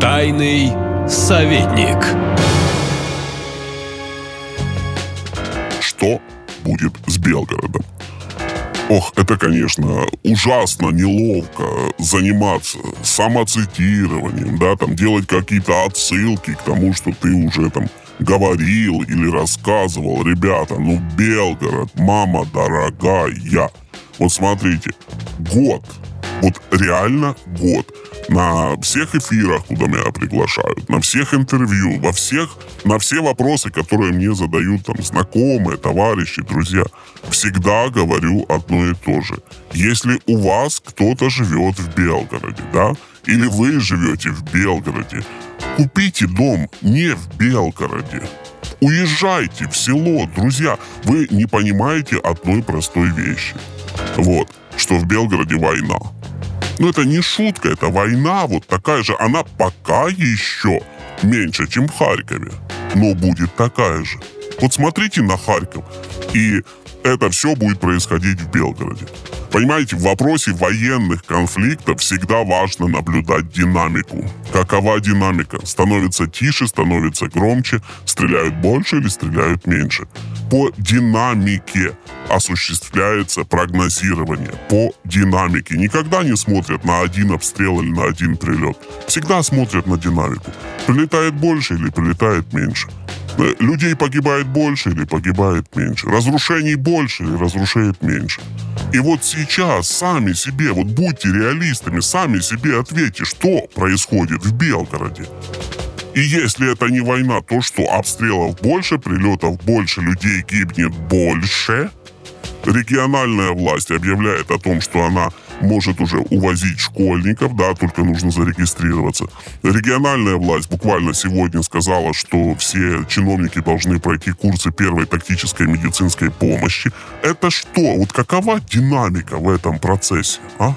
Тайный советник. Что будет с Белгородом? Ох, это, конечно, ужасно неловко заниматься самоцитированием, да, там делать какие-то отсылки к тому, что ты уже там говорил или рассказывал, ребята, ну Белгород, мама дорогая. Вот смотрите, год, вот реально год на всех эфирах, куда меня приглашают, на всех интервью, во всех, на все вопросы, которые мне задают там знакомые, товарищи, друзья, всегда говорю одно и то же. Если у вас кто-то живет в Белгороде, да, или вы живете в Белгороде, купите дом не в Белгороде, Уезжайте в село, друзья. Вы не понимаете одной простой вещи. Вот, что в Белгороде война. Но это не шутка, это война вот такая же. Она пока еще меньше, чем в Харькове. Но будет такая же. Вот смотрите на Харьков. И это все будет происходить в Белгороде. Понимаете, в вопросе военных конфликтов всегда важно наблюдать динамику. Какова динамика? Становится тише, становится громче, стреляют больше или стреляют меньше. По динамике осуществляется прогнозирование. По динамике. Никогда не смотрят на один обстрел или на один прилет. Всегда смотрят на динамику. Прилетает больше или прилетает меньше. Людей погибает больше или погибает меньше. Разрушений больше или разрушает меньше. И вот сейчас сами себе, вот будьте реалистами, сами себе ответьте, что происходит в Белгороде. И если это не война, то что обстрелов больше, прилетов больше, людей гибнет больше – Региональная власть объявляет о том, что она может уже увозить школьников, да, только нужно зарегистрироваться. Региональная власть буквально сегодня сказала, что все чиновники должны пройти курсы первой тактической медицинской помощи. Это что? Вот какова динамика в этом процессе, а?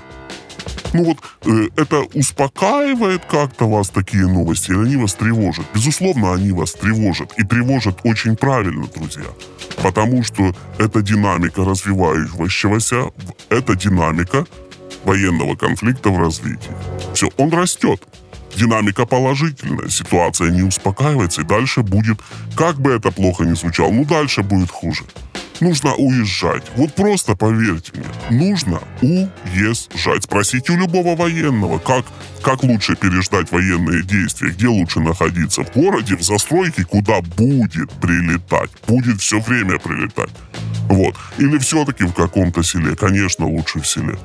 Ну вот э, это успокаивает как-то вас такие новости, или они вас тревожат? Безусловно, они вас тревожат. И тревожат очень правильно, друзья. Потому что это динамика развивающегося, это динамика военного конфликта в развитии. Все, он растет. Динамика положительная, ситуация не успокаивается, и дальше будет, как бы это плохо ни звучало, ну дальше будет хуже нужно уезжать. Вот просто поверьте мне, нужно уезжать. Спросите у любого военного, как, как лучше переждать военные действия, где лучше находиться, в городе, в застройке, куда будет прилетать, будет все время прилетать. Вот. Или все-таки в каком-то селе? Конечно, лучше в селе.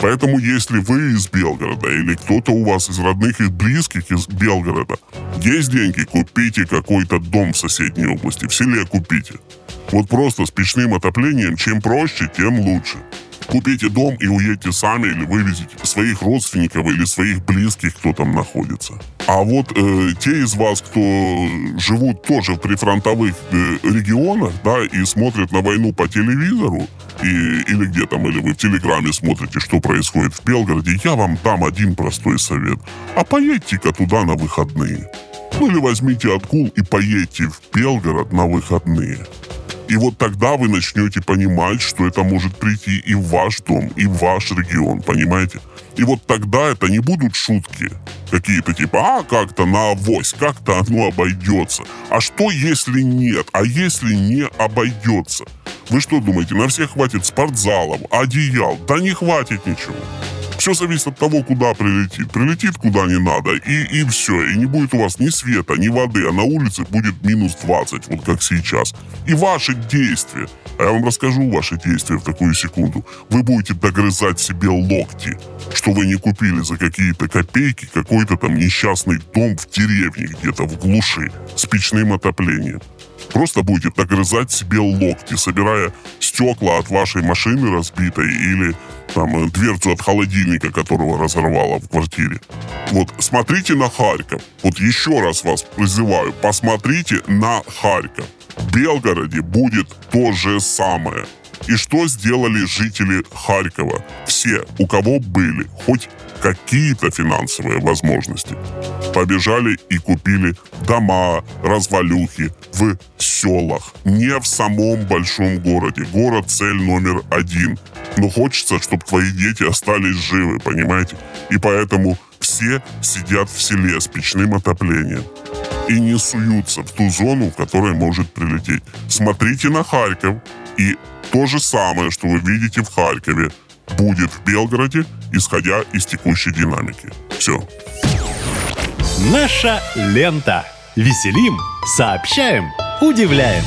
Поэтому, если вы из Белгорода или кто-то у вас из родных и близких из Белгорода, есть деньги, купите какой-то дом в соседней области, в селе купите. Вот просто с печным отоплением, чем проще, тем лучше. Купите дом и уедьте сами или вывезите своих родственников или своих близких, кто там находится. А вот э, те из вас, кто живут тоже в прифронтовых э, регионах, да, и смотрят на войну по телевизору, и, или где там, или вы в Телеграме смотрите, что происходит в Белгороде, я вам дам один простой совет. А поедьте-ка туда на выходные. Ну или возьмите откул и поедьте в Белгород на выходные. И вот тогда вы начнете понимать, что это может прийти и в ваш дом, и в ваш регион, понимаете? И вот тогда это не будут шутки какие-то типа, а как-то на авось, как-то оно обойдется. А что если нет? А если не обойдется? Вы что думаете, на всех хватит спортзалов, одеял? Да не хватит ничего. Все зависит от того, куда прилетит. Прилетит куда не надо, и, и все. И не будет у вас ни света, ни воды, а на улице будет минус 20, вот как сейчас. И ваши действия, а я вам расскажу ваши действия в такую секунду, вы будете догрызать себе локти, что вы не купили за какие-то копейки какой-то там несчастный дом в деревне где-то в глуши с печным отоплением. Просто будете догрызать себе локти, собирая стекла от вашей машины разбитой или там э, дверцу от холодильника, которого разорвало в квартире. Вот смотрите на Харьков. Вот еще раз вас призываю, посмотрите на Харьков. В Белгороде будет то же самое. И что сделали жители Харькова? Все, у кого были хоть какие-то финансовые возможности, побежали и купили дома, развалюхи в селах, не в самом большом городе. Город цель номер один. Но хочется, чтобы твои дети остались живы, понимаете? И поэтому все сидят в селе с печным отоплением и не суются в ту зону, в которой может прилететь. Смотрите на Харьков, и то же самое, что вы видите в Харькове, будет в Белгороде, исходя из текущей динамики. Все. Наша лента. Веселим, сообщаем, удивляем.